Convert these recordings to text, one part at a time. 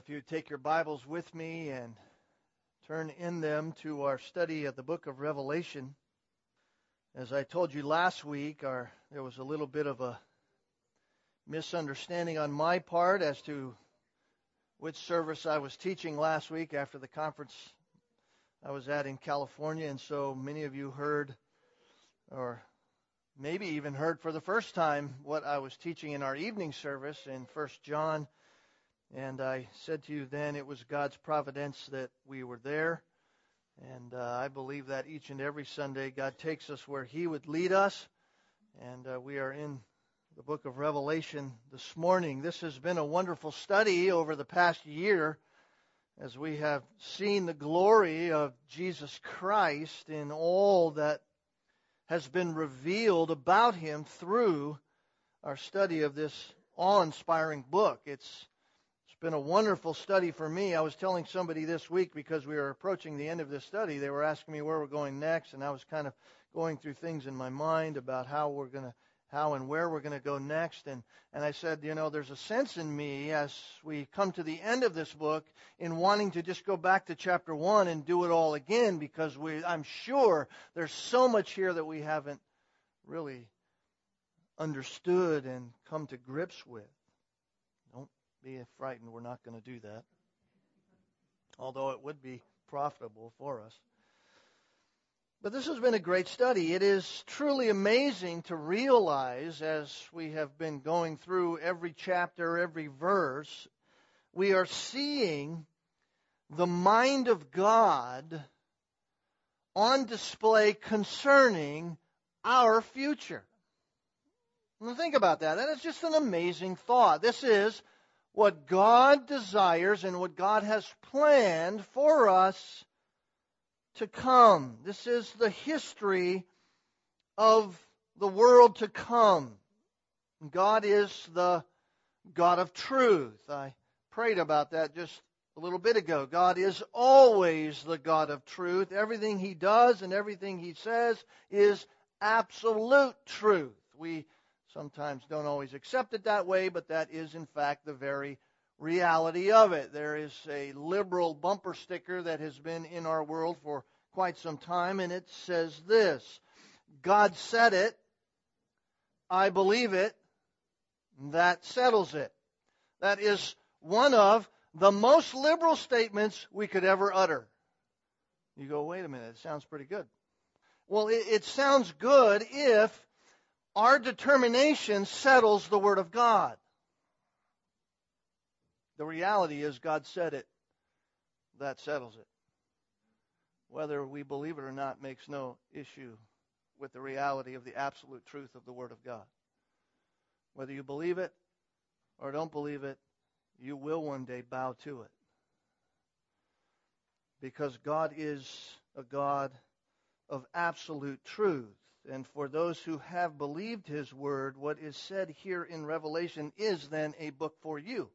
if you take your Bibles with me and turn in them to our study of the book of Revelation. As I told you last week, our, there was a little bit of a misunderstanding on my part as to which service I was teaching last week after the conference I was at in California. And so many of you heard, or maybe even heard for the first time, what I was teaching in our evening service in First John and I said to you then it was God's providence that we were there. And uh, I believe that each and every Sunday God takes us where He would lead us. And uh, we are in the book of Revelation this morning. This has been a wonderful study over the past year as we have seen the glory of Jesus Christ in all that has been revealed about Him through our study of this awe inspiring book. It's been a wonderful study for me. I was telling somebody this week because we were approaching the end of this study. They were asking me where we're going next, and I was kind of going through things in my mind about how we're going to how and where we're going to go next and and I said, you know, there's a sense in me as we come to the end of this book in wanting to just go back to chapter 1 and do it all again because we I'm sure there's so much here that we haven't really understood and come to grips with be frightened. We're not going to do that. Although it would be profitable for us. But this has been a great study. It is truly amazing to realize as we have been going through every chapter, every verse, we are seeing the mind of God on display concerning our future. Think about that. That is just an amazing thought. This is what God desires and what God has planned for us to come. This is the history of the world to come. God is the God of truth. I prayed about that just a little bit ago. God is always the God of truth. Everything He does and everything He says is absolute truth. We sometimes don't always accept it that way, but that is in fact the very reality of it. There is a liberal bumper sticker that has been in our world for quite some time, and it says this God said it, I believe it, that settles it. That is one of the most liberal statements we could ever utter. You go, wait a minute, it sounds pretty good. Well, it, it sounds good if our determination settles the Word of God. The reality is, God said it. That settles it. Whether we believe it or not makes no issue with the reality of the absolute truth of the Word of God. Whether you believe it or don't believe it, you will one day bow to it. Because God is a God of absolute truth. And for those who have believed his word, what is said here in Revelation is then a book for you.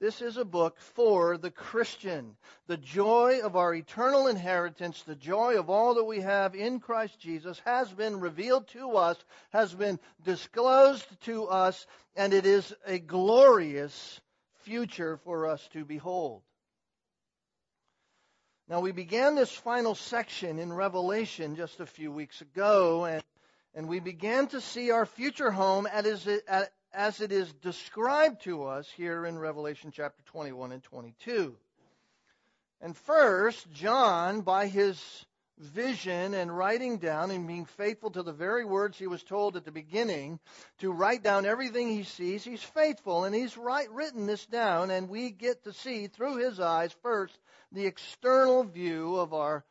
This is a book for the Christian. The joy of our eternal inheritance, the joy of all that we have in Christ Jesus has been revealed to us, has been disclosed to us, and it is a glorious future for us to behold. Now, we began this final section in Revelation just a few weeks ago, and, and we began to see our future home as it, as it is described to us here in Revelation chapter 21 and 22. And first, John, by his vision and writing down and being faithful to the very words he was told at the beginning to write down everything he sees. He's faithful and he's right, written this down, and we get to see through his eyes first the external view of our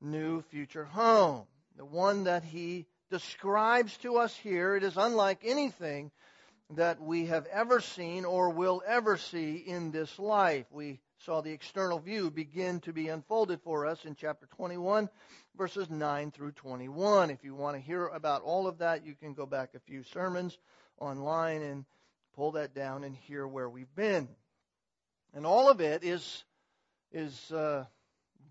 new future home, the one that he describes to us here. It is unlike anything that we have ever seen or will ever see in this life. We saw the external view begin to be unfolded for us in chapter 21, verses 9 through 21. If you want to hear about all of that, you can go back a few sermons online and pull that down and hear where we've been. And all of it is, is uh,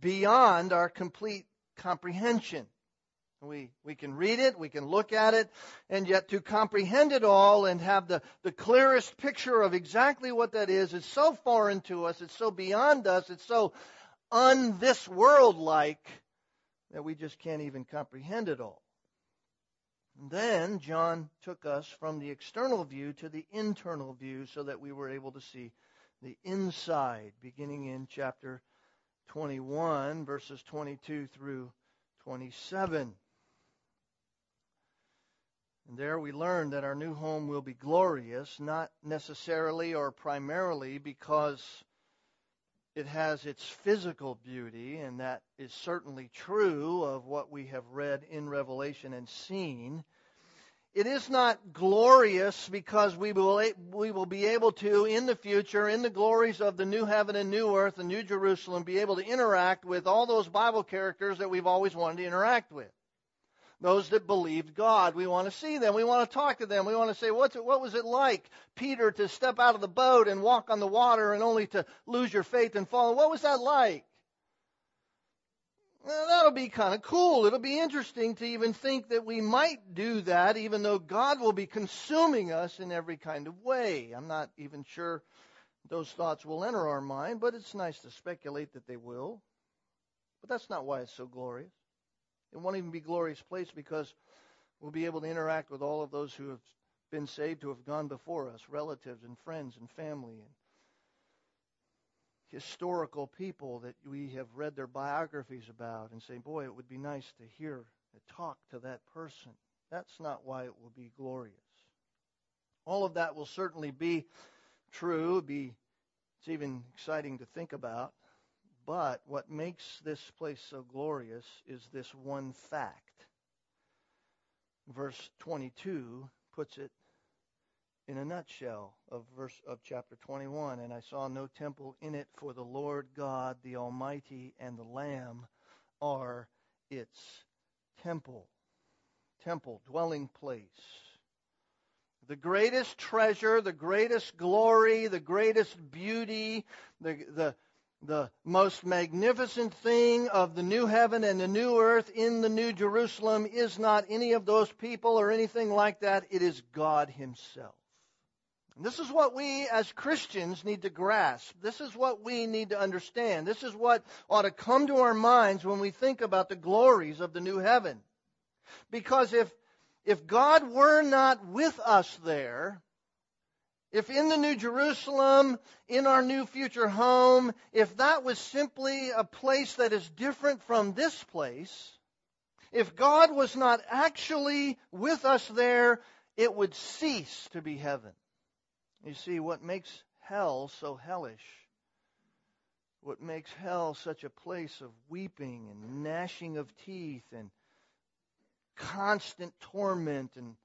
beyond our complete comprehension. We, we can read it, we can look at it, and yet to comprehend it all and have the, the clearest picture of exactly what that is is so foreign to us, it's so beyond us, it's so un this world like that we just can't even comprehend it all. And then John took us from the external view to the internal view so that we were able to see the inside, beginning in chapter 21, verses 22 through 27. And there we learn that our new home will be glorious, not necessarily or primarily because it has its physical beauty, and that is certainly true of what we have read in Revelation and seen. It is not glorious because we will, we will be able to, in the future, in the glories of the new heaven and new earth, and new Jerusalem, be able to interact with all those Bible characters that we've always wanted to interact with those that believed God. We want to see them. We want to talk to them. We want to say, What's it, what was it like, Peter, to step out of the boat and walk on the water and only to lose your faith and fall? What was that like? Well, that'll be kind of cool. It'll be interesting to even think that we might do that, even though God will be consuming us in every kind of way. I'm not even sure those thoughts will enter our mind, but it's nice to speculate that they will. But that's not why it's so glorious. It won't even be glorious place because we'll be able to interact with all of those who have been saved, who have gone before us, relatives and friends and family and historical people that we have read their biographies about and say, boy, it would be nice to hear and talk to that person. That's not why it will be glorious. All of that will certainly be true, be it's even exciting to think about. But what makes this place so glorious is this one fact. Verse 22 puts it in a nutshell of verse of chapter 21 and I saw no temple in it for the Lord God the almighty and the lamb are its temple temple dwelling place the greatest treasure the greatest glory the greatest beauty the the the most magnificent thing of the new heaven and the new earth in the new Jerusalem is not any of those people or anything like that. It is God Himself. And this is what we as Christians need to grasp. This is what we need to understand. This is what ought to come to our minds when we think about the glories of the new heaven. Because if, if God were not with us there, if in the New Jerusalem, in our new future home, if that was simply a place that is different from this place, if God was not actually with us there, it would cease to be heaven. You see, what makes hell so hellish, what makes hell such a place of weeping and gnashing of teeth and constant torment and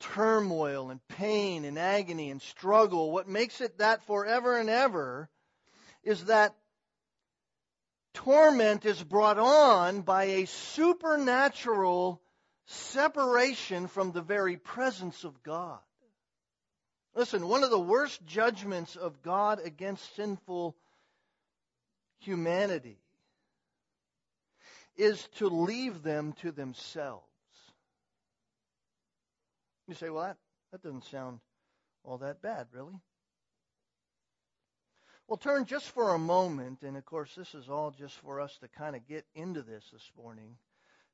turmoil and pain and agony and struggle, what makes it that forever and ever is that torment is brought on by a supernatural separation from the very presence of God. Listen, one of the worst judgments of God against sinful humanity is to leave them to themselves. You say, well, that, that doesn't sound all that bad, really. Well, turn just for a moment, and of course, this is all just for us to kind of get into this this morning.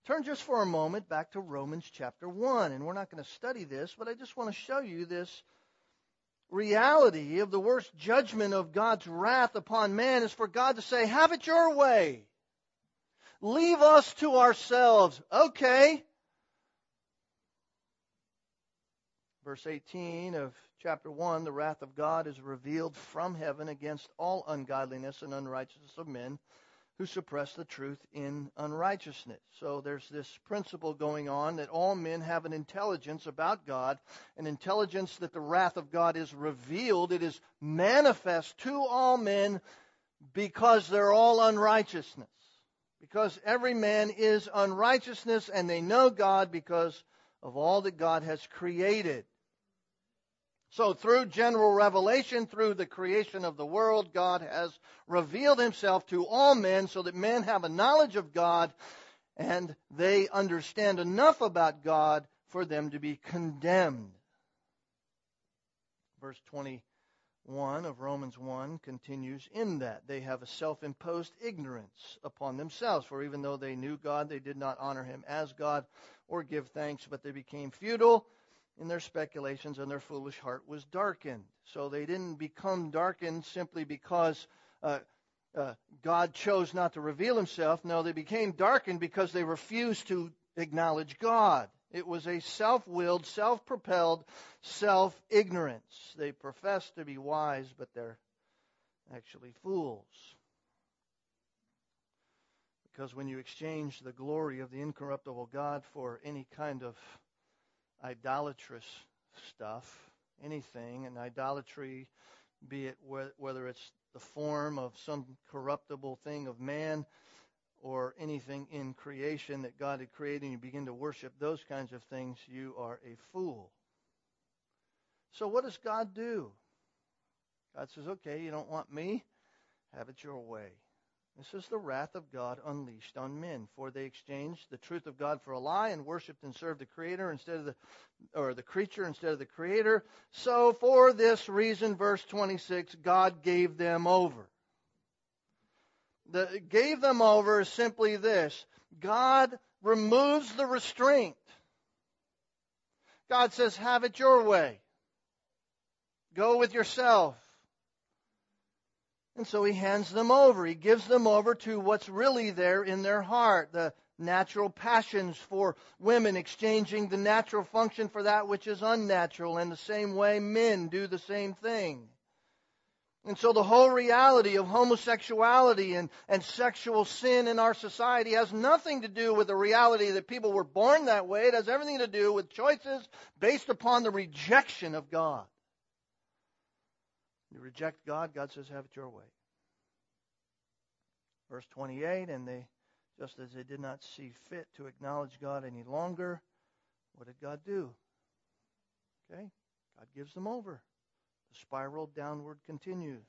Turn just for a moment back to Romans chapter 1, and we're not going to study this, but I just want to show you this reality of the worst judgment of God's wrath upon man is for God to say, Have it your way. Leave us to ourselves. Okay. Verse 18 of chapter 1 the wrath of God is revealed from heaven against all ungodliness and unrighteousness of men who suppress the truth in unrighteousness. So there's this principle going on that all men have an intelligence about God, an intelligence that the wrath of God is revealed, it is manifest to all men because they're all unrighteousness. Because every man is unrighteousness and they know God because of all that God has created. So through general revelation, through the creation of the world, God has revealed himself to all men so that men have a knowledge of God and they understand enough about God for them to be condemned. Verse 21 of Romans 1 continues in that. They have a self imposed ignorance upon themselves, for even though they knew God, they did not honor him as God or give thanks, but they became futile in their speculations, and their foolish heart was darkened. So they didn't become darkened simply because uh, uh, God chose not to reveal himself. No, they became darkened because they refused to acknowledge God. It was a self willed, self propelled, self ignorance. They profess to be wise, but they're actually fools. Because when you exchange the glory of the incorruptible God for any kind of idolatrous stuff, anything, and idolatry, be it whether it's the form of some corruptible thing of man or anything in creation that God had created, and you begin to worship those kinds of things, you are a fool. So, what does God do? God says, okay, you don't want me? Have it your way. This is the wrath of God unleashed on men, for they exchanged the truth of God for a lie and worshipped and served the creator instead of the or the creature instead of the creator. So for this reason verse 26 God gave them over. The gave them over is simply this. God removes the restraint. God says, have it your way. Go with yourself. And so he hands them over. He gives them over to what's really there in their heart the natural passions for women, exchanging the natural function for that which is unnatural. In the same way, men do the same thing. And so the whole reality of homosexuality and, and sexual sin in our society has nothing to do with the reality that people were born that way. It has everything to do with choices based upon the rejection of God. You reject God, God says, have it your way. Verse 28, and they, just as they did not see fit to acknowledge God any longer, what did God do? Okay, God gives them over. The spiral downward continues.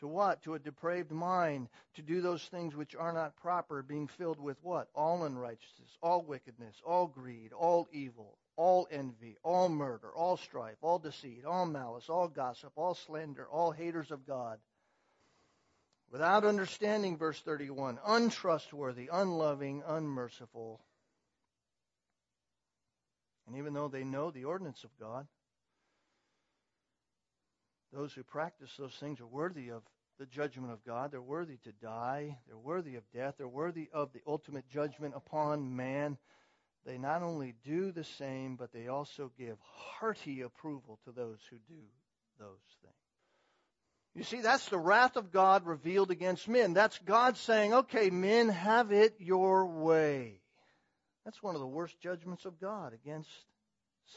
To what? To a depraved mind, to do those things which are not proper, being filled with what? All unrighteousness, all wickedness, all greed, all evil, all envy, all murder, all strife, all deceit, all malice, all gossip, all slander, all haters of God. Without understanding, verse 31, untrustworthy, unloving, unmerciful. And even though they know the ordinance of God, those who practice those things are worthy of the judgment of God. They're worthy to die. They're worthy of death. They're worthy of the ultimate judgment upon man they not only do the same, but they also give hearty approval to those who do those things. You see, that's the wrath of God revealed against men. That's God saying, okay, men, have it your way. That's one of the worst judgments of God against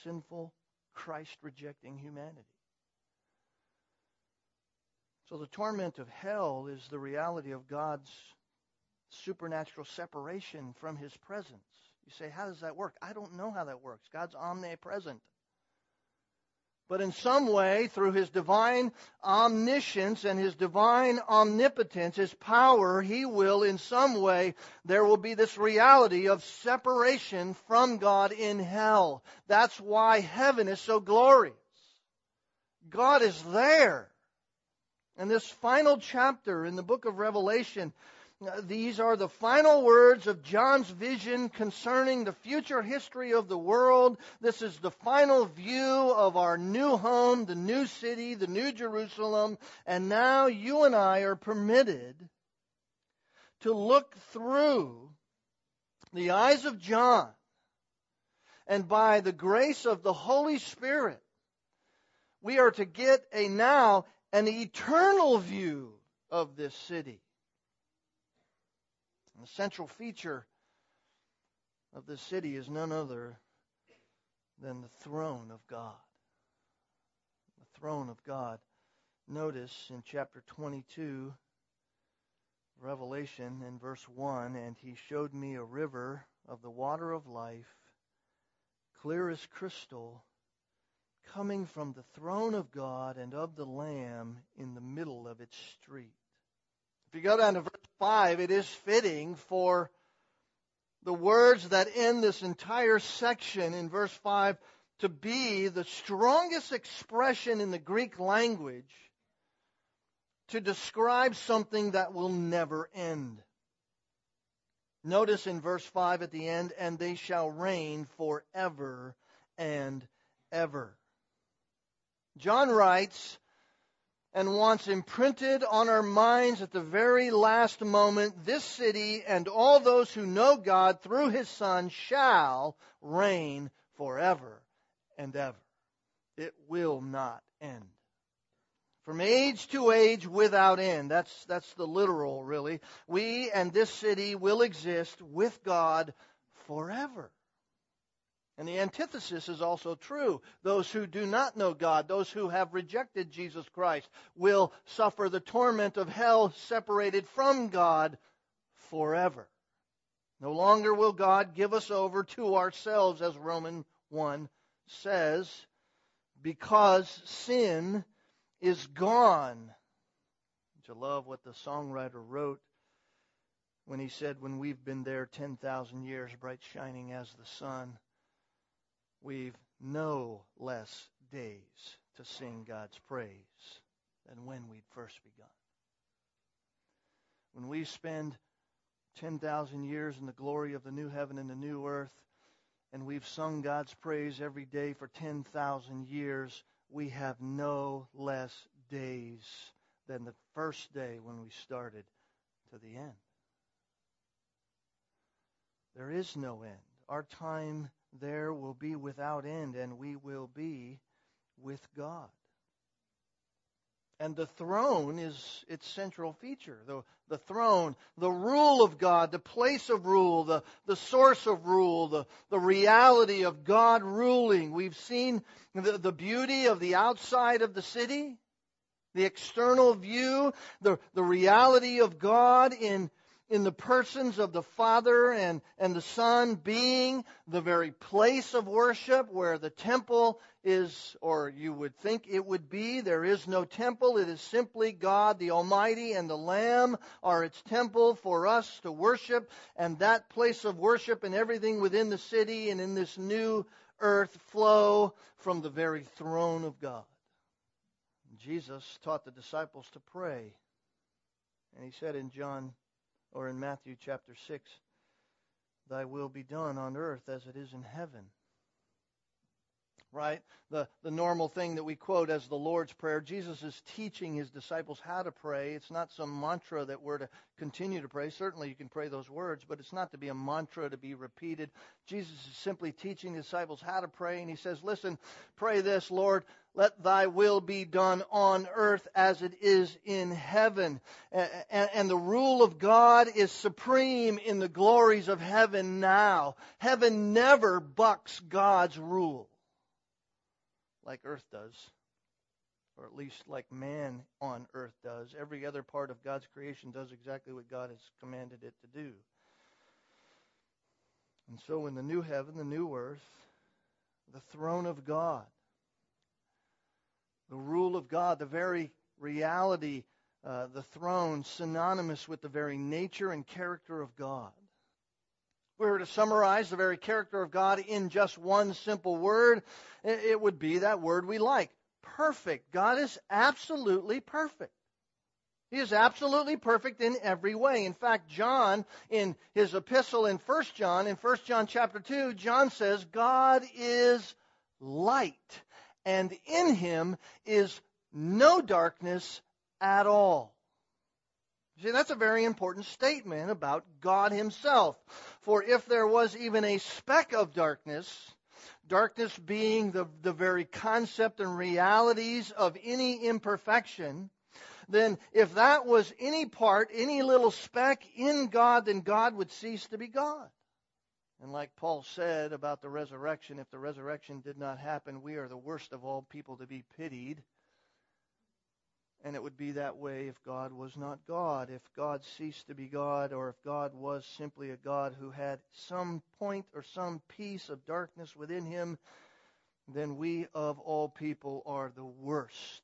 sinful, Christ rejecting humanity. So the torment of hell is the reality of God's supernatural separation from his presence. You say, how does that work? I don't know how that works. God's omnipresent. But in some way, through his divine omniscience and his divine omnipotence, his power, he will, in some way, there will be this reality of separation from God in hell. That's why heaven is so glorious. God is there. And this final chapter in the book of Revelation Uh, these are the final words of John's vision concerning the future history of the world. This is the final view of our new home, the new city, the new Jerusalem. And now you and I are permitted to look through the eyes of John and by the grace of the Holy Spirit, we are to get a now an eternal view of this city. The central feature of this city is none other than the throne of God. The throne of God. Notice in chapter 22, Revelation, in verse 1 And he showed me a river of the water of life, clear as crystal, coming from the throne of God and of the Lamb in the middle of its street. If you go down to verse 5, it is fitting for the words that end this entire section in verse 5 to be the strongest expression in the Greek language to describe something that will never end. Notice in verse 5 at the end, and they shall reign forever and ever. John writes, and wants imprinted on our minds at the very last moment this city and all those who know God through his Son shall reign forever and ever. It will not end. From age to age without end. That's, that's the literal, really. We and this city will exist with God forever. And the antithesis is also true. Those who do not know God, those who have rejected Jesus Christ, will suffer the torment of hell separated from God forever. No longer will God give us over to ourselves, as Romans 1 says, because sin is gone. I love what the songwriter wrote when he said, When we've been there 10,000 years, bright shining as the sun we've no less days to sing God's praise than when we'd first begun. When we spend 10,000 years in the glory of the new heaven and the new earth, and we've sung God's praise every day for 10,000 years, we have no less days than the first day when we started to the end. There is no end. Our time there will be without end, and we will be with God. And the throne is its central feature. The, the throne, the rule of God, the place of rule, the, the source of rule, the, the reality of God ruling. We've seen the, the beauty of the outside of the city, the external view, the, the reality of God in in the persons of the Father and, and the Son being the very place of worship where the temple is, or you would think it would be. There is no temple. It is simply God, the Almighty, and the Lamb are its temple for us to worship. And that place of worship and everything within the city and in this new earth flow from the very throne of God. Jesus taught the disciples to pray. And he said in John or in Matthew chapter 6, Thy will be done on earth as it is in heaven. Right? The, the normal thing that we quote as the Lord's Prayer. Jesus is teaching his disciples how to pray. It's not some mantra that we're to continue to pray. Certainly you can pray those words, but it's not to be a mantra to be repeated. Jesus is simply teaching the disciples how to pray, and he says, Listen, pray this, Lord, let thy will be done on earth as it is in heaven. And, the rule of God is supreme in the glories of heaven now. Heaven never bucks God's rule like earth does, or at least like man on earth does. Every other part of God's creation does exactly what God has commanded it to do. And so in the new heaven, the new earth, the throne of God, the rule of God, the very reality, uh, the throne, synonymous with the very nature and character of God. We were to summarize the very character of God in just one simple word, it would be that word we like perfect. God is absolutely perfect. He is absolutely perfect in every way. In fact, John, in his epistle in 1 John, in 1 John chapter 2, John says, God is light and in him is no darkness at all. See, that's a very important statement about God himself. For if there was even a speck of darkness, darkness being the, the very concept and realities of any imperfection, then if that was any part, any little speck in God, then God would cease to be God. And like Paul said about the resurrection, if the resurrection did not happen, we are the worst of all people to be pitied. And it would be that way if God was not God, if God ceased to be God, or if God was simply a God who had some point or some piece of darkness within him, then we of all people are the worst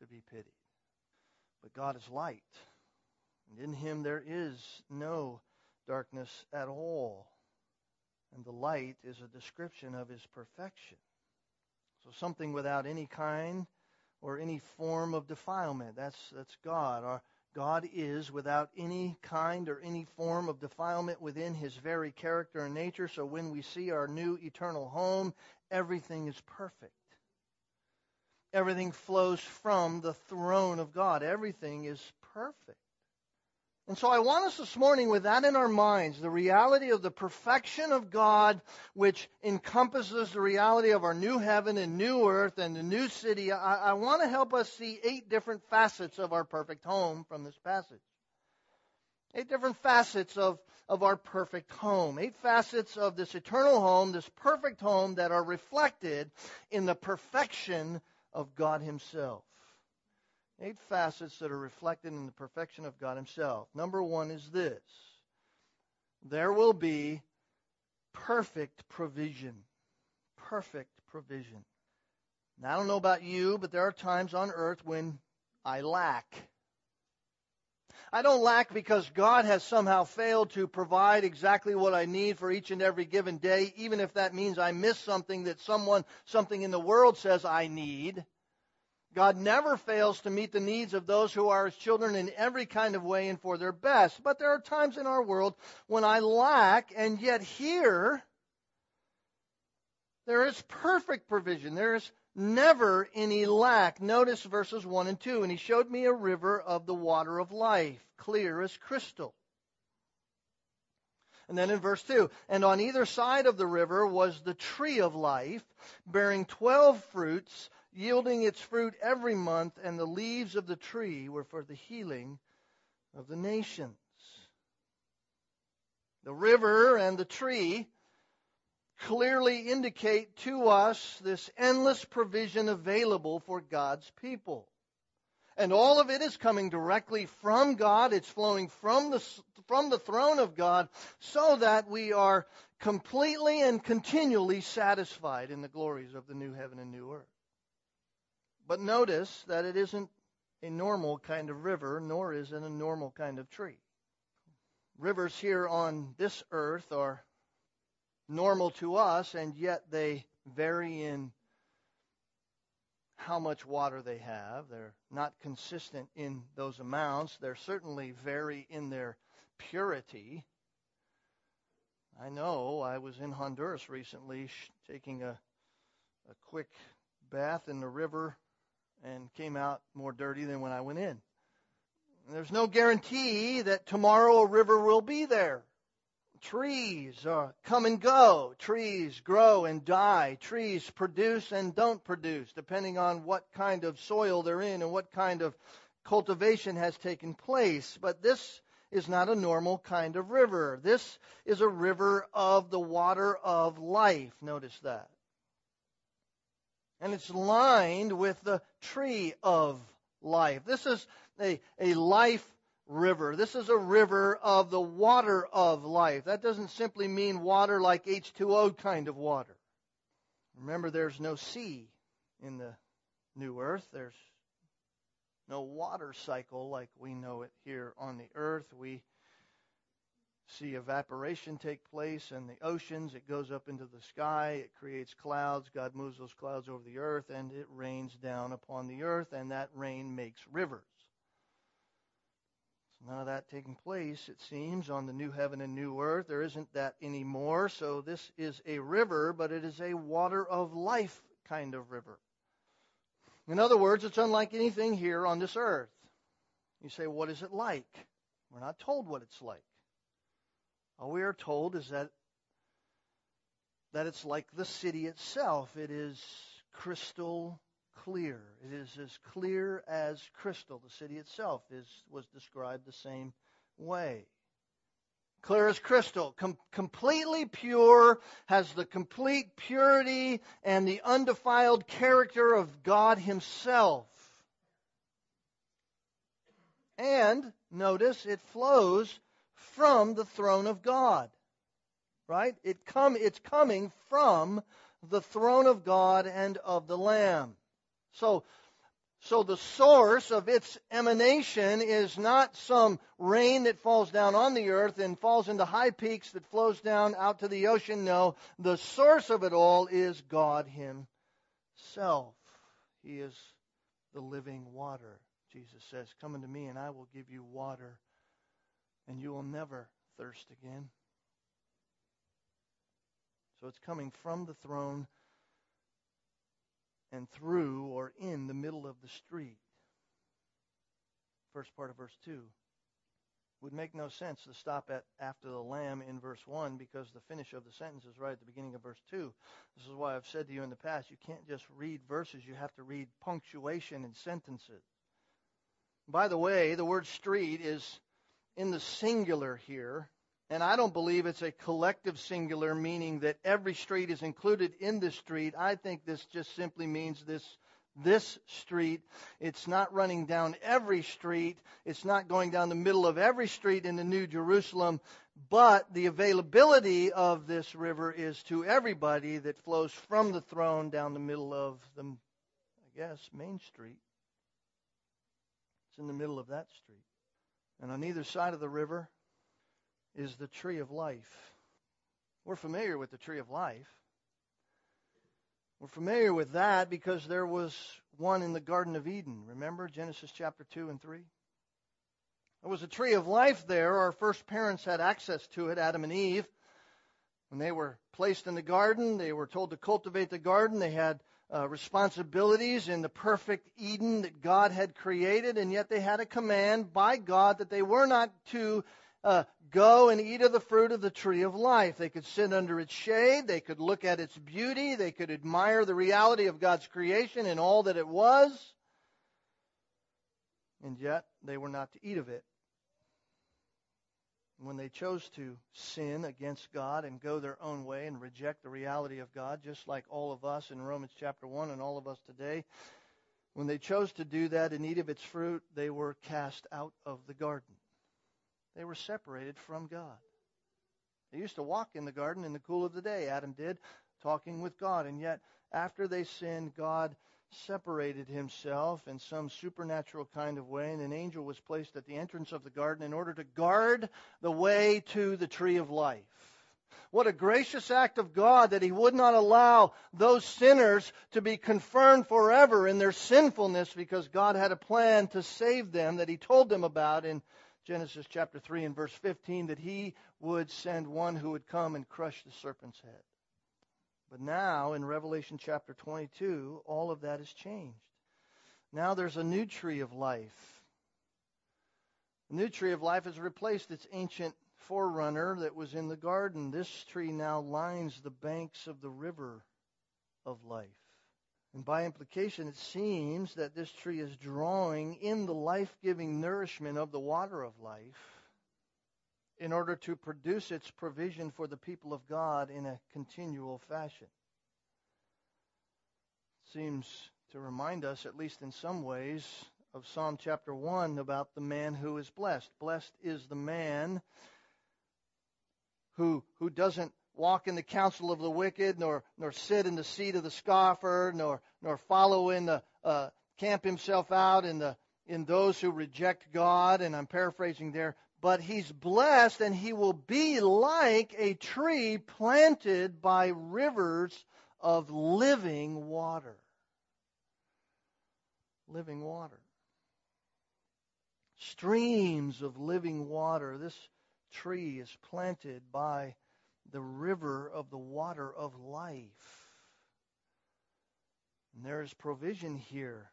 to be pitied. But God is light, and in him there is no darkness at all. And the light is a description of his perfection. So something without any kind or any form of defilement. That's, that's God. Our, God is without any kind or any form of defilement within his very character and nature. So when we see our new eternal home, everything is perfect. Everything flows from the throne of God. Everything is perfect. And so I want us this morning, with that in our minds, the reality of the perfection of God, which encompasses the reality of our new heaven and new earth and the new city, I, I want to help us see eight different facets of our perfect home from this passage. Eight different facets of, of our perfect home. Eight facets of this eternal home, this perfect home that are reflected in the perfection of God Himself. Eight facets that are reflected in the perfection of God Himself. Number one is this there will be perfect provision. Perfect provision. Now, I don't know about you, but there are times on earth when I lack. I don't lack because God has somehow failed to provide exactly what I need for each and every given day, even if that means I miss something that someone, something in the world says I need. God never fails to meet the needs of those who are his children in every kind of way and for their best. But there are times in our world when I lack, and yet here, there is perfect provision. There is never any lack. Notice verses 1 and 2. And he showed me a river of the water of life, clear as crystal. And then in verse 2, and on either side of the river was the tree of life, bearing twelve fruits yielding its fruit every month, and the leaves of the tree were for the healing of the nations. The river and the tree clearly indicate to us this endless provision available for God's people. And all of it is coming directly from God. It's flowing from the, from the throne of God so that we are completely and continually satisfied in the glories of the new heaven and new earth. But notice that it isn't a normal kind of river, nor is it a normal kind of tree. Rivers here on this earth are normal to us, and yet they vary in how much water they have. They're not consistent in those amounts. They're certainly vary in their purity. I know I was in Honduras recently taking a, a quick bath in the river and came out more dirty than when I went in. There's no guarantee that tomorrow a river will be there. Trees uh, come and go. Trees grow and die. Trees produce and don't produce, depending on what kind of soil they're in and what kind of cultivation has taken place. But this is not a normal kind of river. This is a river of the water of life. Notice that and it's lined with the tree of life. This is a, a life river. This is a river of the water of life. That doesn't simply mean water like H2O kind of water. Remember, there's no sea in the new earth. There's no water cycle like we know it here on the earth. We see evaporation take place in the oceans. It goes up into the sky. It creates clouds. God moves those clouds over the earth, and it rains down upon the earth, and that rain makes rivers. So none of that taking place, it seems, on the new heaven and new earth. There isn't that anymore. So this is a river, but it is a water of life kind of river. In other words, it's unlike anything here on this earth. You say, what is it like? We're not told what it's like. All we are told is that that it's like the city itself. It is crystal clear. It is as clear as crystal. The city itself is was described the same way. Clear as crystal, com- completely pure, has the complete purity and the undefiled character of God Himself. And notice it flows from the throne of God. Right? It come, it's coming from the throne of God and of the Lamb. So, So the source of its emanation is not some rain that falls down on the earth and falls into high peaks that flows down out to the ocean. No, the source of it all is God Himself. He is the living water. Jesus says, Come unto me and I will give you water and you will never thirst again. So it's coming from the throne and through or in the middle of the street. First part of verse 2 would make no sense to stop at after the lamb in verse 1 because the finish of the sentence is right at the beginning of verse 2. This is why I've said to you in the past you can't just read verses, you have to read punctuation and sentences. By the way, the word street is in the singular here. And I don't believe it's a collective singular, meaning that every street is included in the street. I think this just simply means this this street. It's not running down every street. It's not going down the middle of every street in the New Jerusalem. But the availability of this river is to everybody that flows from the throne down the middle of the, I guess, Main Street. It's in the middle of that street. And on either side of the river is the tree of life. We're familiar with the tree of life. We're familiar with that because there was one in the Garden of Eden. Remember Genesis chapter 2 and 3? There was a tree of life there. Our first parents had access to it, Adam and Eve. When they were placed in the garden, they were told to cultivate the garden. They had uh, responsibilities in the perfect Eden that God had created, and yet they had a command by God that they were not to uh, go and eat of the fruit of the tree of life. They could sit under its shade, they could look at its beauty, they could admire the reality of God's creation and all that it was, and yet they were not to eat of it when they chose to sin against God and go their own way and reject the reality of God, just like all of us in Romans chapter 1 and all of us today, when they chose to do that and eat of its fruit, they were cast out of the garden. They were separated from God. They used to walk in the garden in the cool of the day, Adam did, talking with God. And yet, after they sinned, God separated himself in some supernatural kind of way, and an angel was placed at the entrance of the garden in order to guard the way to the tree of life. What a gracious act of God that He would not allow those sinners to be confirmed forever in their sinfulness because God had a plan to save them that He told them about in Genesis chapter 3 and verse 15 that He would send one who would come and crush the serpent's head. But now in Revelation chapter 22, all of that has changed. Now there's a new tree of life. The new tree of life has replaced its ancient forerunner that was in the garden. This tree now lines the banks of the river of life. And by implication, it seems that this tree is drawing in the life giving nourishment of the water of life in order to produce its provision for the people of God in a continual fashion. Seems to remind us, at least in some ways, of Psalm chapter 1 about the man who is blessed. Blessed is the man who, who doesn't walk in the counsel of the wicked, nor, nor sit in the seat of the scoffer, nor, nor follow in the, uh, camp himself out in the, in those who reject God. And I'm paraphrasing there, but he's blessed and he will be like a tree planted by rivers of living water. Living water. Streams of living water. This tree is planted by the river of the water of life. And there is provision here.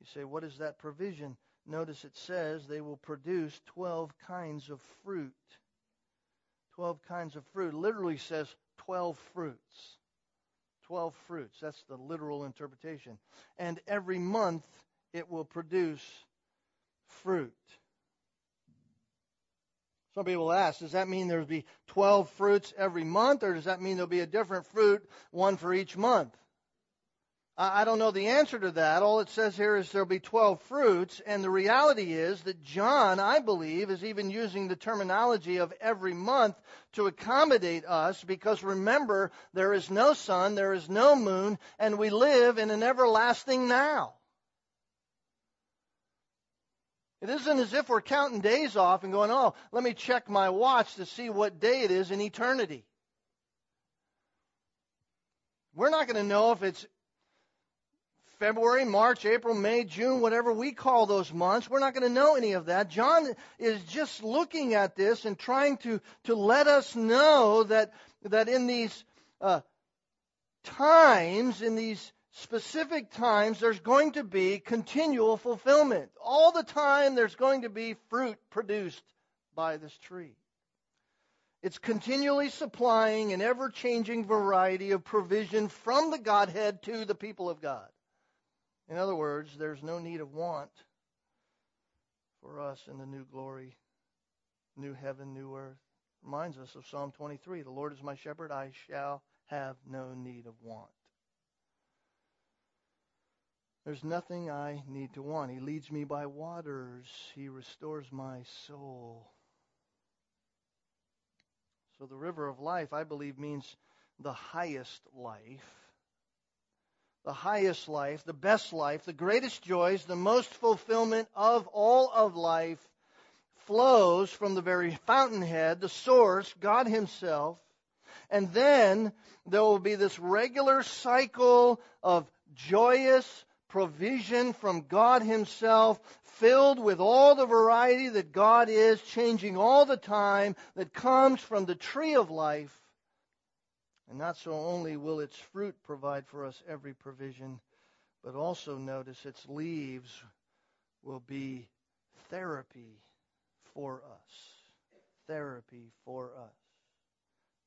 You say, what is that provision? Notice it says they will produce 12 kinds of fruit. 12 kinds of fruit. literally says 12 fruits. 12 fruits. That's the literal interpretation. And every month it will produce fruit. Some people ask, does that mean there'll be 12 fruits every month, or does that mean there'll be a different fruit, one for each month? I don't know the answer to that. All it says here is there'll be 12 fruits, and the reality is that John, I believe, is even using the terminology of every month to accommodate us because remember, there is no sun, there is no moon, and we live in an everlasting now. It isn't as if we're counting days off and going, oh, let me check my watch to see what day it is in eternity. We're not going to know if it's February, March, April, May, June, whatever we call those months. We're not going to know any of that. John is just looking at this and trying to, to let us know that, that in these uh, times, in these specific times, there's going to be continual fulfillment. All the time, there's going to be fruit produced by this tree. It's continually supplying an ever changing variety of provision from the Godhead to the people of God. In other words, there's no need of want for us in the new glory, new heaven, new earth. Reminds us of Psalm 23 The Lord is my shepherd, I shall have no need of want. There's nothing I need to want. He leads me by waters. He restores my soul. So the river of life, I believe, means the highest life. The highest life, the best life, the greatest joys, the most fulfillment of all of life flows from the very fountainhead, the source, God Himself. And then there will be this regular cycle of joyous, provision from God Himself, filled with all the variety that God is, changing all the time, that comes from the tree of life. And not so only will its fruit provide for us every provision, but also notice its leaves will be therapy for us. Therapy for us.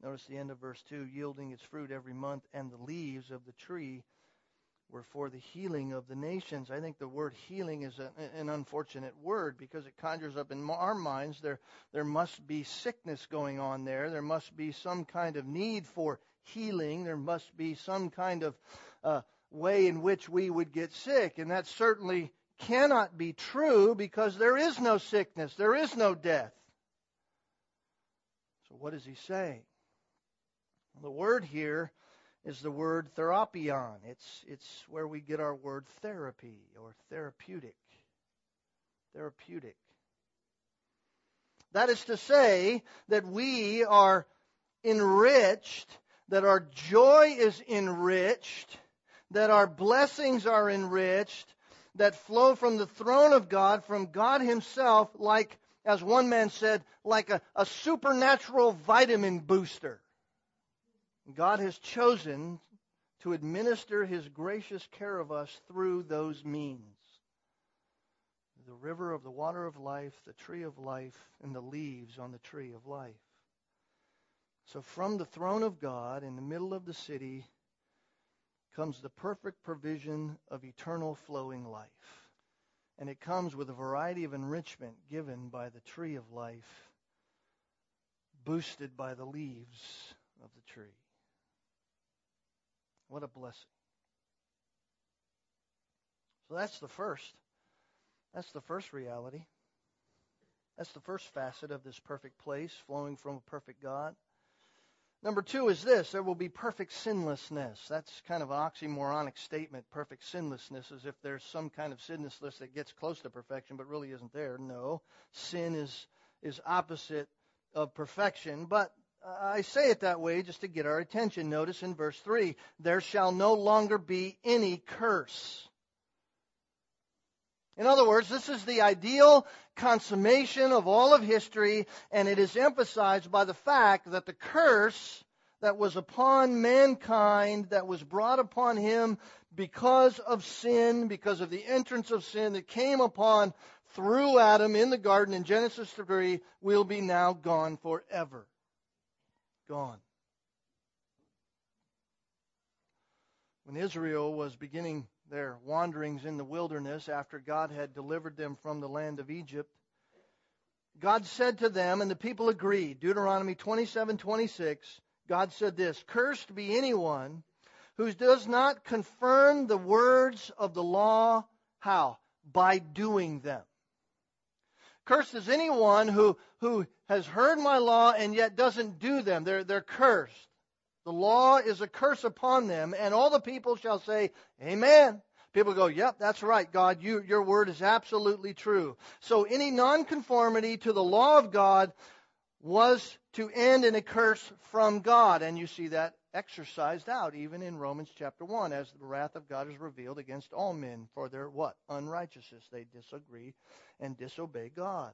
Notice the end of verse 2 yielding its fruit every month, and the leaves of the tree were for the healing of the nations. I think the word healing is a, an unfortunate word because it conjures up in our minds there, there must be sickness going on there. There must be some kind of need for healing. There must be some kind of uh, way in which we would get sick. And that certainly cannot be true because there is no sickness, there is no death. So, what does he say? The word here is the word therapion. It's, it's where we get our word therapy or therapeutic. Therapeutic. That is to say that we are enriched, that our joy is enriched, that our blessings are enriched, that flow from the throne of God, from God Himself, like, as one man said, like a, a supernatural vitamin booster. God has chosen to administer his gracious care of us through those means. The river of the water of life, the tree of life, and the leaves on the tree of life. So from the throne of God in the middle of the city comes the perfect provision of eternal flowing life. And it comes with a variety of enrichment given by the tree of life, boosted by the leaves of the tree. What a blessing. So that's the first. That's the first reality. That's the first facet of this perfect place flowing from a perfect God. Number two is this there will be perfect sinlessness. That's kind of an oxymoronic statement, perfect sinlessness, as if there's some kind of sinlessness that gets close to perfection but really isn't there. No. Sin is, is opposite of perfection, but I say it that way just to get our attention. Notice in verse 3 there shall no longer be any curse. In other words, this is the ideal consummation of all of history, and it is emphasized by the fact that the curse that was upon mankind, that was brought upon him because of sin, because of the entrance of sin that came upon through Adam in the garden in Genesis 3, will be now gone forever gone. When Israel was beginning their wanderings in the wilderness after God had delivered them from the land of Egypt, God said to them, and the people agreed, Deuteronomy 27 26, God said this Cursed be anyone who does not confirm the words of the law. How? By doing them. Cursed is anyone who, who has heard my law and yet doesn't do them. They're, they're cursed. The law is a curse upon them, and all the people shall say, Amen. People go, yep, that's right, God, you, your word is absolutely true. So any nonconformity to the law of God was to end in a curse from God. And you see that exercised out even in Romans chapter 1 as the wrath of God is revealed against all men for their what? Unrighteousness. They disagree and disobey God.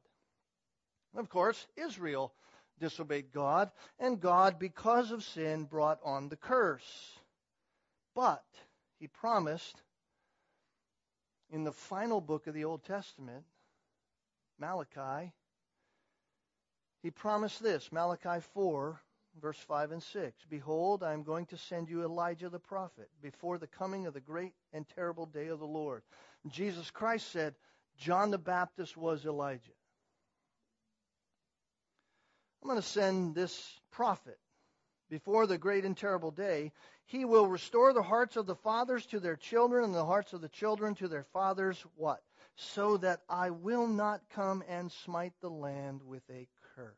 Of course, Israel disobeyed God, and God, because of sin, brought on the curse. But he promised in the final book of the Old Testament, Malachi, he promised this Malachi 4, verse 5 and 6 Behold, I am going to send you Elijah the prophet before the coming of the great and terrible day of the Lord. Jesus Christ said, John the Baptist was Elijah. I'm going to send this prophet before the great and terrible day. He will restore the hearts of the fathers to their children and the hearts of the children to their fathers. What? So that I will not come and smite the land with a curse.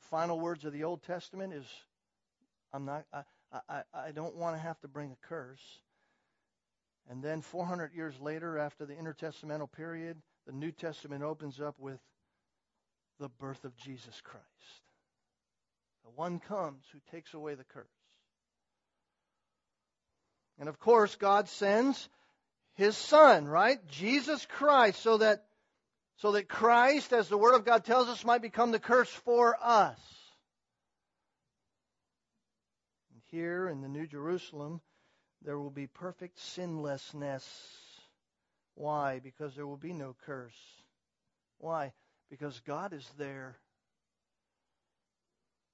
The final words of the Old Testament is I'm not I, I, I don't want to have to bring a curse. And then 400 years later, after the intertestamental period, the New Testament opens up with the birth of Jesus Christ. The one comes who takes away the curse. And of course, God sends his son, right? Jesus Christ, so that so that Christ, as the Word of God tells us, might become the curse for us. And here in the New Jerusalem, there will be perfect sinlessness why? Because there will be no curse. Why? Because God is there.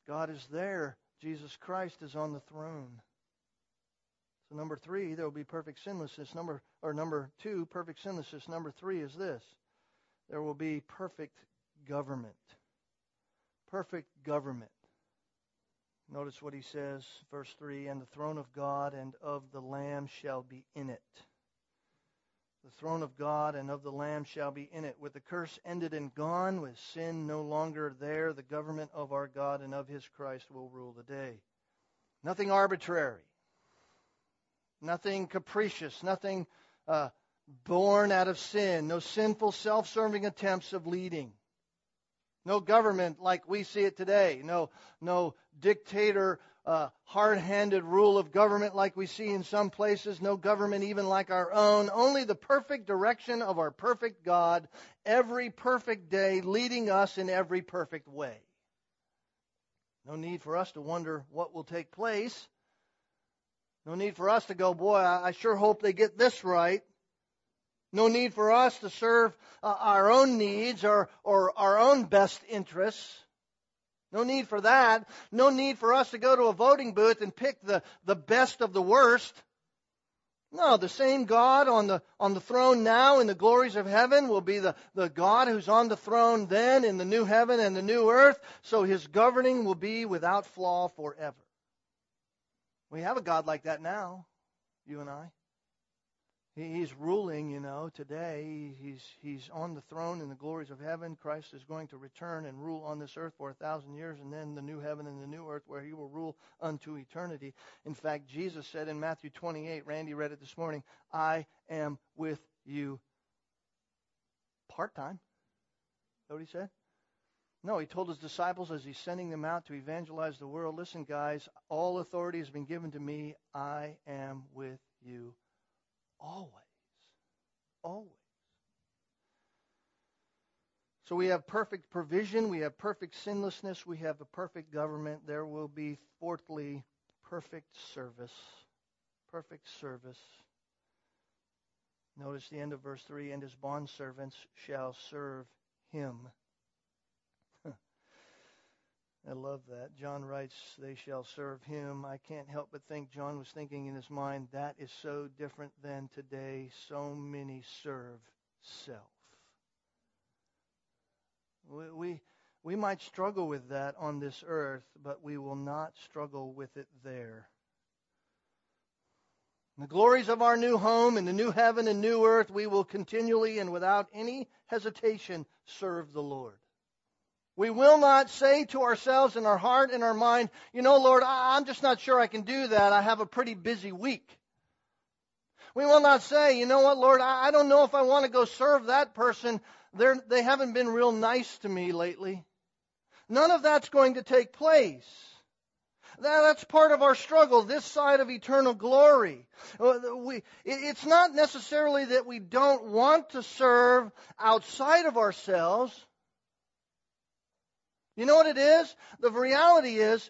God is there. Jesus Christ is on the throne. So number three, there will be perfect sinlessness. Number or number two, perfect sinlessness. Number three is this: there will be perfect government. Perfect government. Notice what he says, verse three: and the throne of God and of the Lamb shall be in it. The throne of God and of the Lamb shall be in it. With the curse ended and gone, with sin no longer there, the government of our God and of his Christ will rule the day. Nothing arbitrary, nothing capricious, nothing uh, born out of sin, no sinful, self serving attempts of leading. No government like we see it today. No, no dictator uh, hard handed rule of government like we see in some places, no government even like our own, only the perfect direction of our perfect God every perfect day, leading us in every perfect way. No need for us to wonder what will take place. No need for us to go, boy, I sure hope they get this right. No need for us to serve uh, our own needs or, or our own best interests. No need for that. No need for us to go to a voting booth and pick the, the best of the worst. No, the same God on the, on the throne now in the glories of heaven will be the, the God who's on the throne then in the new heaven and the new earth, so his governing will be without flaw forever. We have a God like that now, you and I. He's ruling, you know, today. He's, he's on the throne in the glories of heaven. Christ is going to return and rule on this earth for a thousand years, and then the new heaven and the new earth where he will rule unto eternity. In fact, Jesus said in Matthew 28, Randy read it this morning, I am with you part time. That what he said? No, he told his disciples as he's sending them out to evangelize the world listen, guys, all authority has been given to me. I am with you Always. Always. So we have perfect provision, we have perfect sinlessness, we have a perfect government. There will be, fourthly, perfect service. Perfect service. Notice the end of verse 3 and his bondservants shall serve him. I love that. John writes, They shall serve him. I can't help but think John was thinking in his mind, that is so different than today. So many serve self. We, we, we might struggle with that on this earth, but we will not struggle with it there. In the glories of our new home, in the new heaven and new earth, we will continually and without any hesitation serve the Lord. We will not say to ourselves in our heart and our mind, you know, Lord, I'm just not sure I can do that. I have a pretty busy week. We will not say, you know what, Lord, I don't know if I want to go serve that person. They're, they haven't been real nice to me lately. None of that's going to take place. That's part of our struggle, this side of eternal glory. Uh, it's not necessarily that we don't want to serve outside of ourselves. You know what it is? The reality is,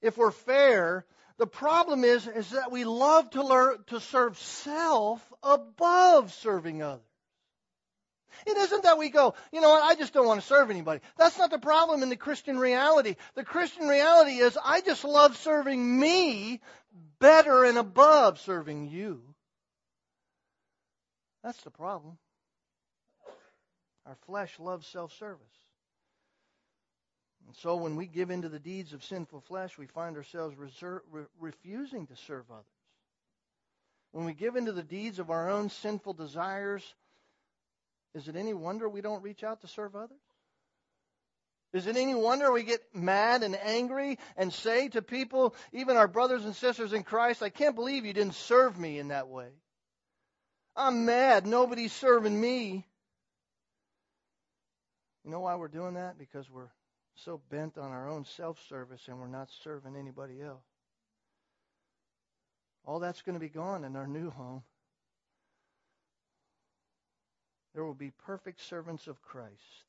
if we're fair, the problem is, is that we love to learn to serve self above serving others. It isn't that we go, you know what, I just don't want to serve anybody. That's not the problem in the Christian reality. The Christian reality is I just love serving me better and above serving you. That's the problem. Our flesh loves self service. And so when we give into the deeds of sinful flesh, we find ourselves reser- re- refusing to serve others. When we give into the deeds of our own sinful desires, is it any wonder we don't reach out to serve others? Is it any wonder we get mad and angry and say to people, even our brothers and sisters in Christ, I can't believe you didn't serve me in that way? I'm mad. Nobody's serving me. You know why we're doing that? Because we're so bent on our own self service and we're not serving anybody else. All that's going to be gone in our new home. There will be perfect servants of Christ.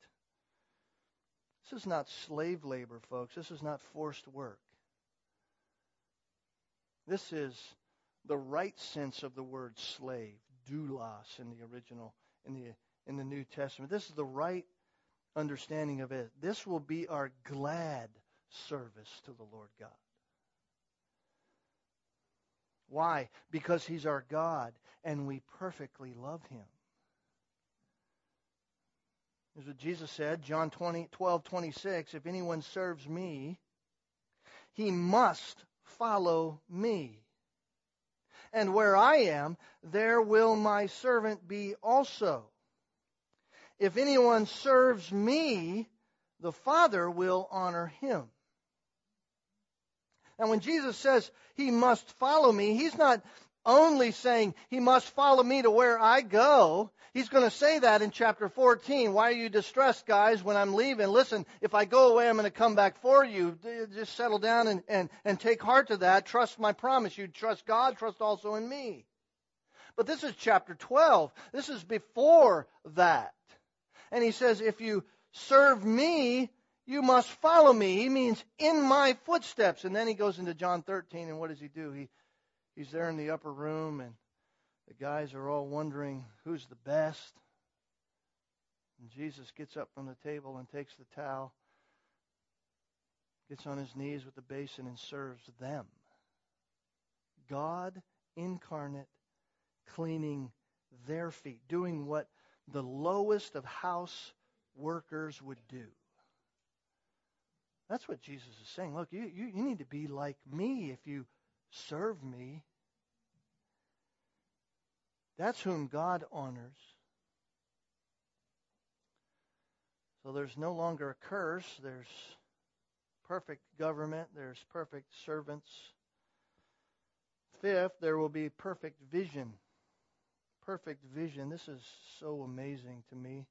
This is not slave labor, folks. This is not forced work. This is the right sense of the word slave, doulos in the original in the in the New Testament. This is the right understanding of it. This will be our glad service to the Lord God. Why? Because He's our God and we perfectly love Him. Here's what Jesus said, John 20, 12, 26. If anyone serves me, he must follow me. And where I am, there will my servant be also. If anyone serves me, the Father will honor him. Now, when Jesus says he must follow me, he's not only saying he must follow me to where I go. He's going to say that in chapter 14. Why are you distressed, guys, when I'm leaving? Listen, if I go away, I'm going to come back for you. Just settle down and, and, and take heart to that. Trust my promise. You trust God, trust also in me. But this is chapter 12. This is before that. And he says, if you serve me, you must follow me. He means in my footsteps. And then he goes into John 13, and what does he do? He, he's there in the upper room, and the guys are all wondering who's the best. And Jesus gets up from the table and takes the towel, gets on his knees with the basin, and serves them. God incarnate cleaning their feet, doing what the lowest of house workers would do. That's what Jesus is saying. Look, you, you, you need to be like me if you serve me. That's whom God honors. So there's no longer a curse. There's perfect government. There's perfect servants. Fifth, there will be perfect vision perfect vision. This is so amazing to me.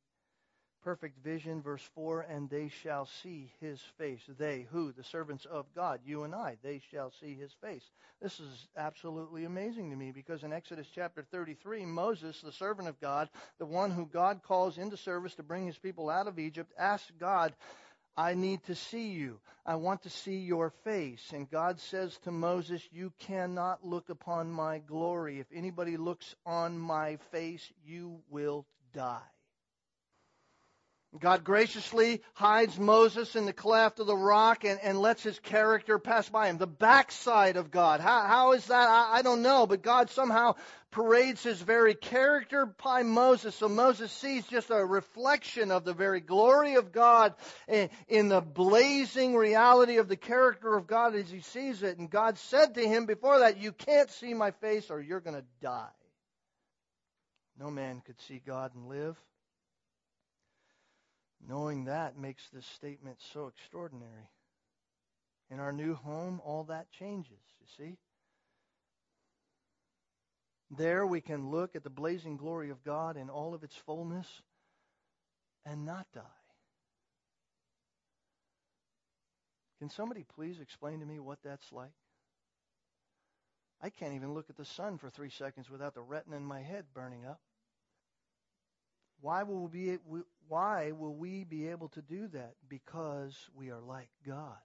Perfect vision, verse 4, and they shall see his face. They, who? The servants of God, you and I, they shall see his face. This is absolutely amazing to me because in Exodus chapter 33, Moses, the servant of God, the one who God calls into service to bring his people out of Egypt, asks God, I need to see you. I want to see your face. And God says to Moses, You cannot look upon my glory. If anybody looks on my face, you will die. God graciously hides Moses in the cleft of the rock and, and lets his character pass by him. The backside of God. How, how is that? I, I don't know. But God somehow parades his very character by Moses. So Moses sees just a reflection of the very glory of God in, in the blazing reality of the character of God as he sees it. And God said to him before that, You can't see my face or you're going to die. No man could see God and live. Knowing that makes this statement so extraordinary. In our new home, all that changes, you see? There we can look at the blazing glory of God in all of its fullness and not die. Can somebody please explain to me what that's like? I can't even look at the sun for three seconds without the retina in my head burning up. Why will we be, why will we be able to do that? Because we are like God.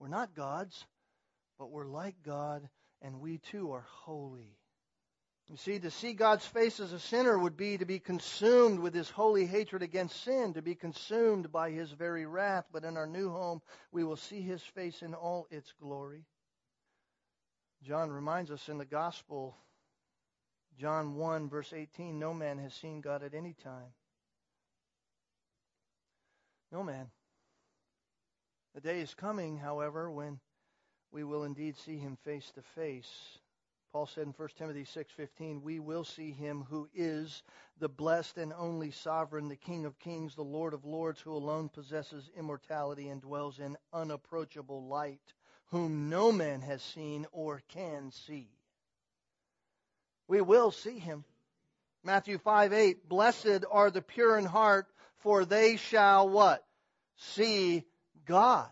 We're not gods, but we're like God, and we too are holy. You see, to see God's face as a sinner would be to be consumed with his holy hatred against sin, to be consumed by his very wrath. But in our new home, we will see his face in all its glory. John reminds us in the gospel, John 1, verse 18, no man has seen God at any time. No man. The day is coming, however, when we will indeed see him face to face. Paul said in 1 Timothy 6:15, "We will see him who is the blessed and only sovereign, the King of kings, the Lord of lords, who alone possesses immortality and dwells in unapproachable light, whom no man has seen or can see." We will see him. Matthew 5:8, "Blessed are the pure in heart, for they shall what? See God.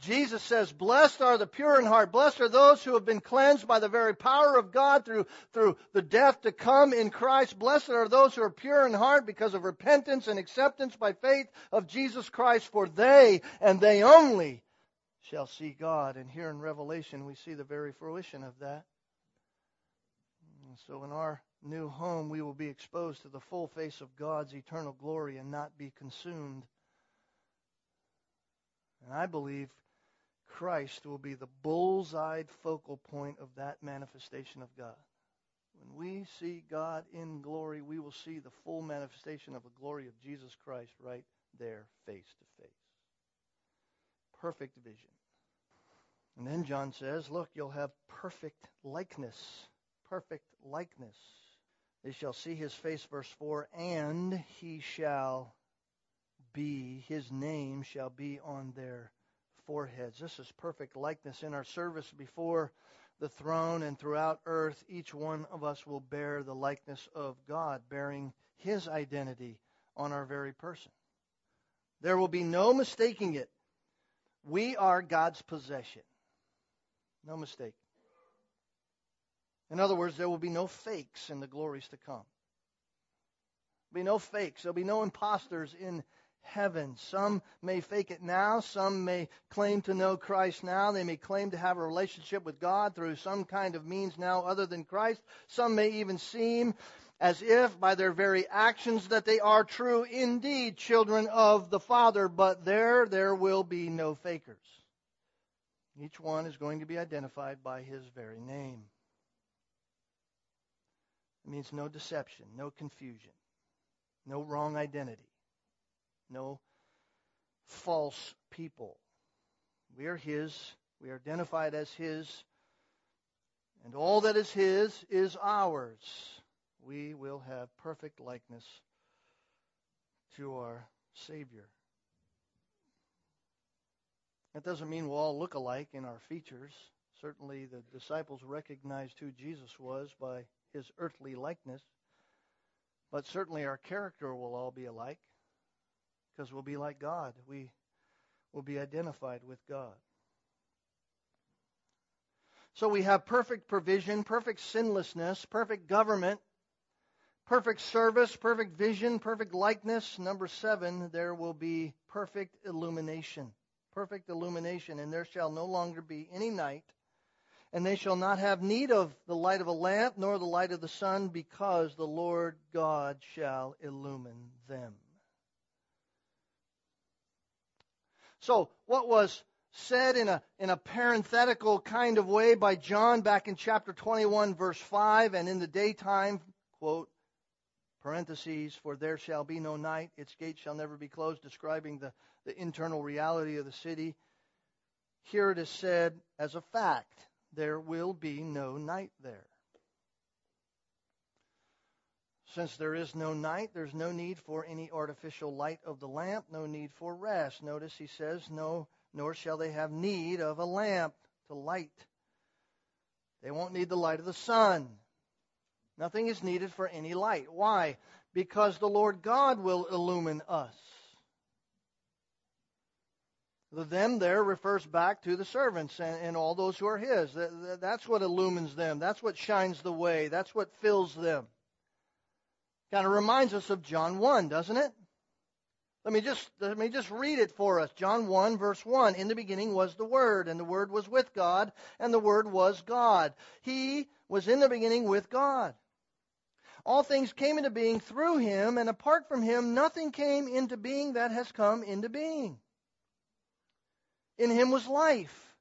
Jesus says, Blessed are the pure in heart. Blessed are those who have been cleansed by the very power of God through, through the death to come in Christ. Blessed are those who are pure in heart because of repentance and acceptance by faith of Jesus Christ, for they and they only shall see God. And here in Revelation, we see the very fruition of that. And so in our new home, we will be exposed to the full face of God's eternal glory and not be consumed. And I believe Christ will be the bull's-eyed focal point of that manifestation of God. When we see God in glory, we will see the full manifestation of the glory of Jesus Christ right there, face to face. Perfect vision. And then John says, Look, you'll have perfect likeness. Perfect likeness. They shall see his face, verse 4, and he shall be, his name shall be on their foreheads. This is perfect likeness in our service before the throne and throughout earth. Each one of us will bear the likeness of God, bearing his identity on our very person. There will be no mistaking it. We are God's possession. No mistake. In other words, there will be no fakes in the glories to come. There'll be no fakes. There'll be no imposters in heaven. Some may fake it now. Some may claim to know Christ now. They may claim to have a relationship with God through some kind of means now other than Christ. Some may even seem as if by their very actions that they are true indeed children of the Father, but there, there will be no fakers. Each one is going to be identified by his very name. It means no deception, no confusion, no wrong identity no false people. We are His. We are identified as His. And all that is His is ours. We will have perfect likeness to our Savior. That doesn't mean we'll all look alike in our features. Certainly, the disciples recognized who Jesus was by his earthly likeness. But certainly, our character will all be alike because we'll be like God. We will be identified with God. So we have perfect provision, perfect sinlessness, perfect government, perfect service, perfect vision, perfect likeness. Number seven, there will be perfect illumination. Perfect illumination. And there shall no longer be any night. And they shall not have need of the light of a lamp, nor the light of the sun, because the Lord God shall illumine them. So, what was said in a, in a parenthetical kind of way by John back in chapter 21, verse 5, and in the daytime, quote, parentheses, for there shall be no night, its gates shall never be closed, describing the, the internal reality of the city. Here it is said as a fact, there will be no night there. Since there is no night, there's no need for any artificial light of the lamp, no need for rest. Notice he says, no, nor shall they have need of a lamp to light. They won't need the light of the sun. Nothing is needed for any light. Why? Because the Lord God will illumine us. The them there refers back to the servants and, and all those who are his. That's what illumines them. That's what shines the way. That's what fills them. Kind of reminds us of John 1, doesn't it? Let me just let me just read it for us. John 1 verse 1. In the beginning was the word and the word was with God and the word was God. He was in the beginning with God. All things came into being through him and apart from him nothing came into being that has come into being. In him was life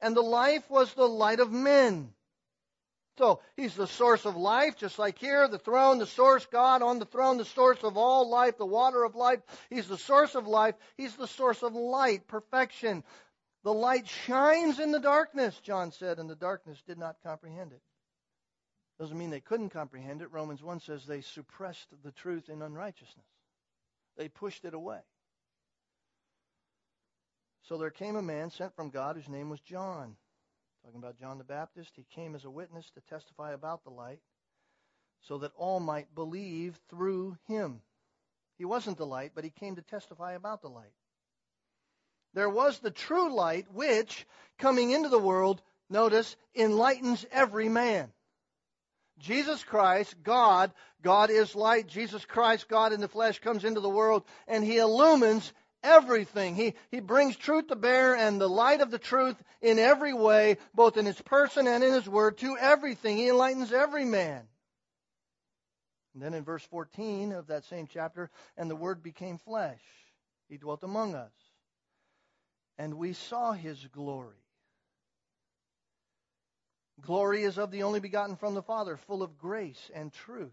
and the life was the light of men. So he's the source of life, just like here, the throne, the source, God on the throne, the source of all life, the water of life. He's the source of life. He's the source of light, perfection. The light shines in the darkness, John said, and the darkness did not comprehend it. Doesn't mean they couldn't comprehend it. Romans 1 says they suppressed the truth in unrighteousness. They pushed it away. So there came a man sent from God whose name was John. Talking about John the Baptist, he came as a witness to testify about the light so that all might believe through him. He wasn't the light, but he came to testify about the light. There was the true light which, coming into the world, notice, enlightens every man. Jesus Christ, God, God is light. Jesus Christ, God in the flesh, comes into the world and he illumines everything. He, he brings truth to bear and the light of the truth in every way, both in his person and in his word, to everything. He enlightens every man. And then in verse 14 of that same chapter, and the word became flesh. He dwelt among us. And we saw his glory. Glory is of the only begotten from the Father, full of grace and truth.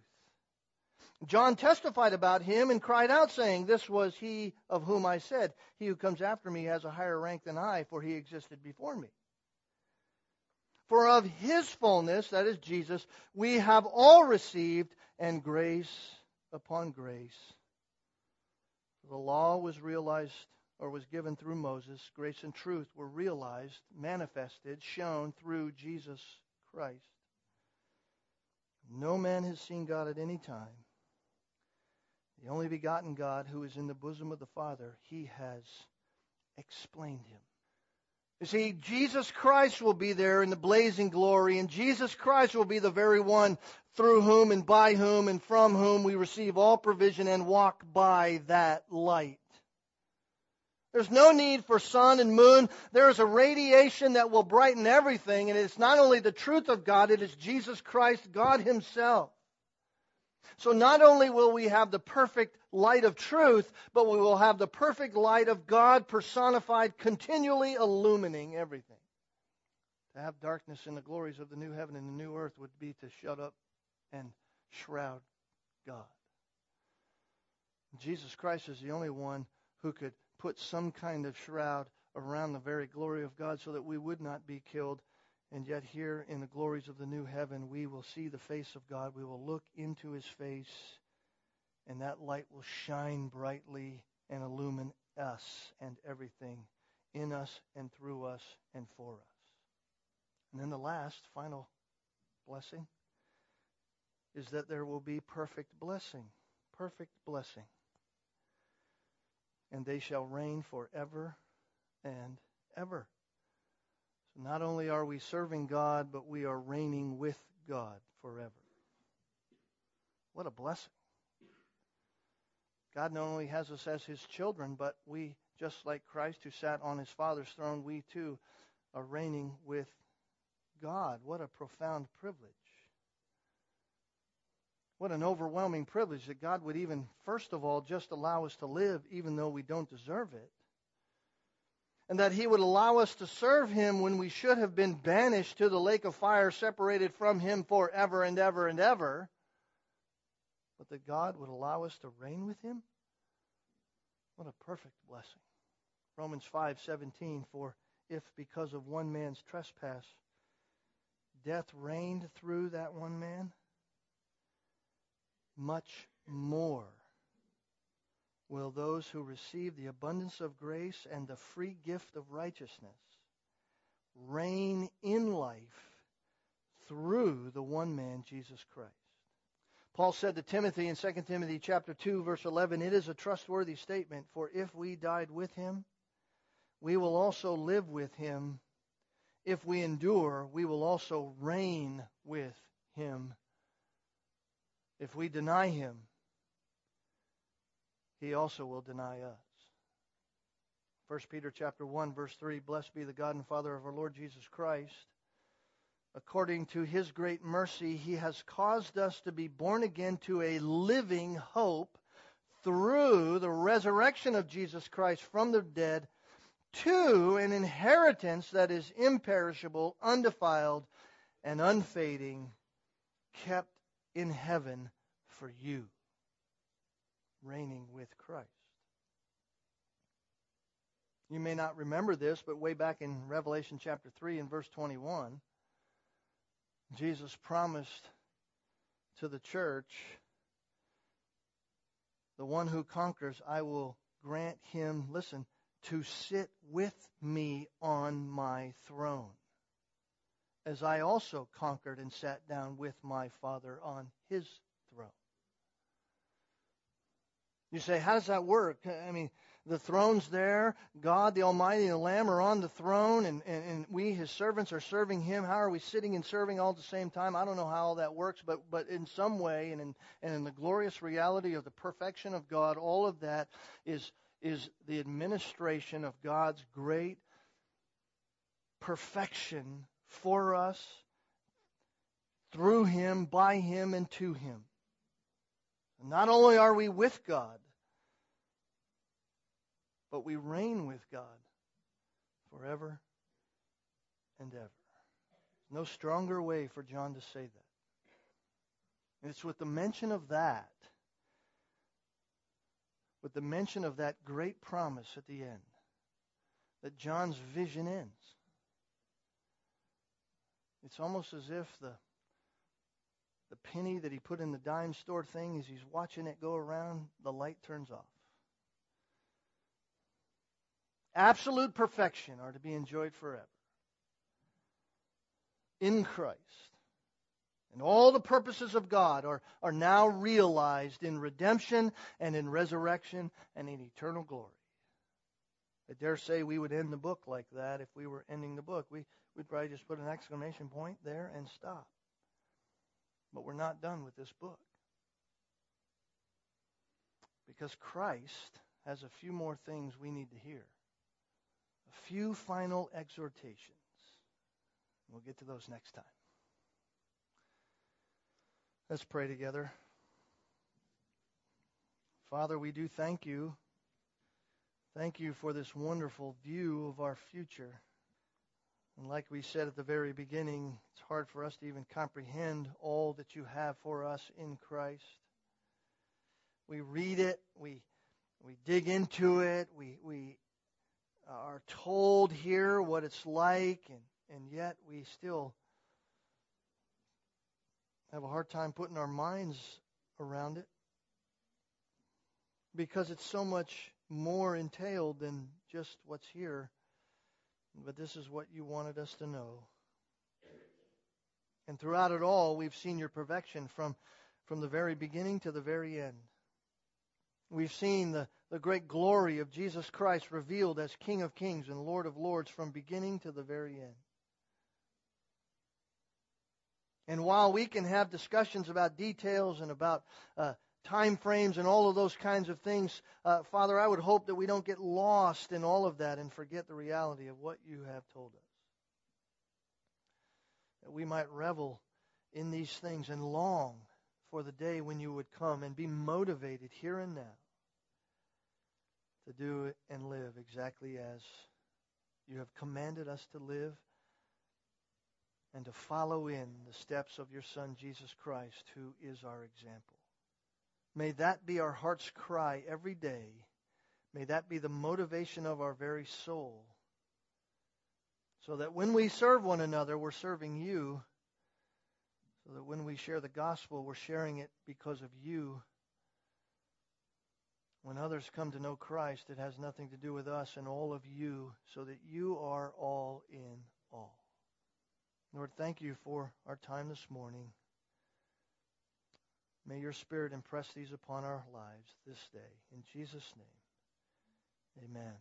John testified about him and cried out, saying, This was he of whom I said, He who comes after me has a higher rank than I, for he existed before me. For of his fullness, that is Jesus, we have all received, and grace upon grace. The law was realized or was given through Moses. Grace and truth were realized, manifested, shown through Jesus Christ. No man has seen God at any time the only begotten God who is in the bosom of the Father, he has explained him. You see, Jesus Christ will be there in the blazing glory, and Jesus Christ will be the very one through whom and by whom and from whom we receive all provision and walk by that light. There's no need for sun and moon. There is a radiation that will brighten everything, and it's not only the truth of God, it is Jesus Christ, God Himself. So not only will we have the perfect light of truth, but we will have the perfect light of God personified, continually illumining everything. To have darkness in the glories of the new heaven and the new earth would be to shut up and shroud God. Jesus Christ is the only one who could put some kind of shroud around the very glory of God so that we would not be killed and yet, here in the glories of the new heaven, we will see the face of God. We will look into his face, and that light will shine brightly and illumine us and everything in us and through us and for us. And then the last, final blessing is that there will be perfect blessing. Perfect blessing. And they shall reign forever and ever. Not only are we serving God, but we are reigning with God forever. What a blessing. God not only has us as his children, but we, just like Christ who sat on his Father's throne, we too are reigning with God. What a profound privilege. What an overwhelming privilege that God would even, first of all, just allow us to live even though we don't deserve it and that he would allow us to serve him when we should have been banished to the lake of fire, separated from him forever and ever and ever, but that God would allow us to reign with him? What a perfect blessing. Romans 5:17 for if because of one man's trespass death reigned through that one man much more will those who receive the abundance of grace and the free gift of righteousness reign in life through the one man Jesus Christ. Paul said to Timothy in 2 Timothy chapter 2 verse 11, it is a trustworthy statement for if we died with him, we will also live with him. If we endure, we will also reign with him. If we deny him, he also will deny us. 1 Peter chapter 1 verse 3 Blessed be the God and Father of our Lord Jesus Christ according to his great mercy he has caused us to be born again to a living hope through the resurrection of Jesus Christ from the dead to an inheritance that is imperishable, undefiled, and unfading, kept in heaven for you reigning with Christ. You may not remember this, but way back in Revelation chapter 3 and verse 21, Jesus promised to the church, the one who conquers, I will grant him, listen, to sit with me on my throne, as I also conquered and sat down with my Father on his throne. You say, how does that work? I mean, the throne's there. God, the Almighty, the Lamb are on the throne, and, and, and we, his servants, are serving him. How are we sitting and serving all at the same time? I don't know how all that works, but, but in some way, and in, and in the glorious reality of the perfection of God, all of that is, is the administration of God's great perfection for us, through him, by him, and to him. Not only are we with God, but we reign with God forever and ever. No stronger way for John to say that. And it's with the mention of that, with the mention of that great promise at the end, that John's vision ends. It's almost as if the the penny that he put in the dime store thing, as he's watching it go around, the light turns off. Absolute perfection are to be enjoyed forever in Christ. And all the purposes of God are, are now realized in redemption and in resurrection and in eternal glory. I dare say we would end the book like that if we were ending the book. We, we'd probably just put an exclamation point there and stop. But we're not done with this book. Because Christ has a few more things we need to hear. A few final exhortations. We'll get to those next time. Let's pray together. Father, we do thank you. Thank you for this wonderful view of our future. And like we said at the very beginning, it's hard for us to even comprehend all that you have for us in Christ. We read it, we, we dig into it, we, we are told here what it's like, and, and yet we still have a hard time putting our minds around it because it's so much more entailed than just what's here but this is what you wanted us to know. And throughout it all, we've seen your perfection from, from the very beginning to the very end. We've seen the, the great glory of Jesus Christ revealed as King of Kings and Lord of Lords from beginning to the very end. And while we can have discussions about details and about uh, time frames and all of those kinds of things. Uh, Father, I would hope that we don't get lost in all of that and forget the reality of what you have told us. That we might revel in these things and long for the day when you would come and be motivated here and now to do and live exactly as you have commanded us to live and to follow in the steps of your Son, Jesus Christ, who is our example. May that be our heart's cry every day. May that be the motivation of our very soul. So that when we serve one another, we're serving you. So that when we share the gospel, we're sharing it because of you. When others come to know Christ, it has nothing to do with us and all of you, so that you are all in all. Lord, thank you for our time this morning. May your Spirit impress these upon our lives this day. In Jesus' name, amen.